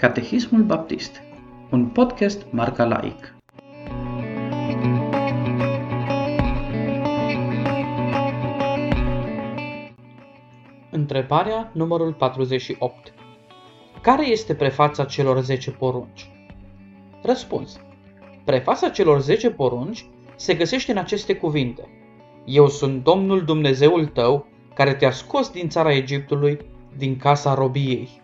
Catehismul Baptist, un podcast marca laic. Întrebarea numărul 48. Care este prefața celor 10 porunci? Răspuns. Prefața celor 10 porunci se găsește în aceste cuvinte. Eu sunt Domnul Dumnezeul tău, care te-a scos din țara Egiptului, din casa robiei.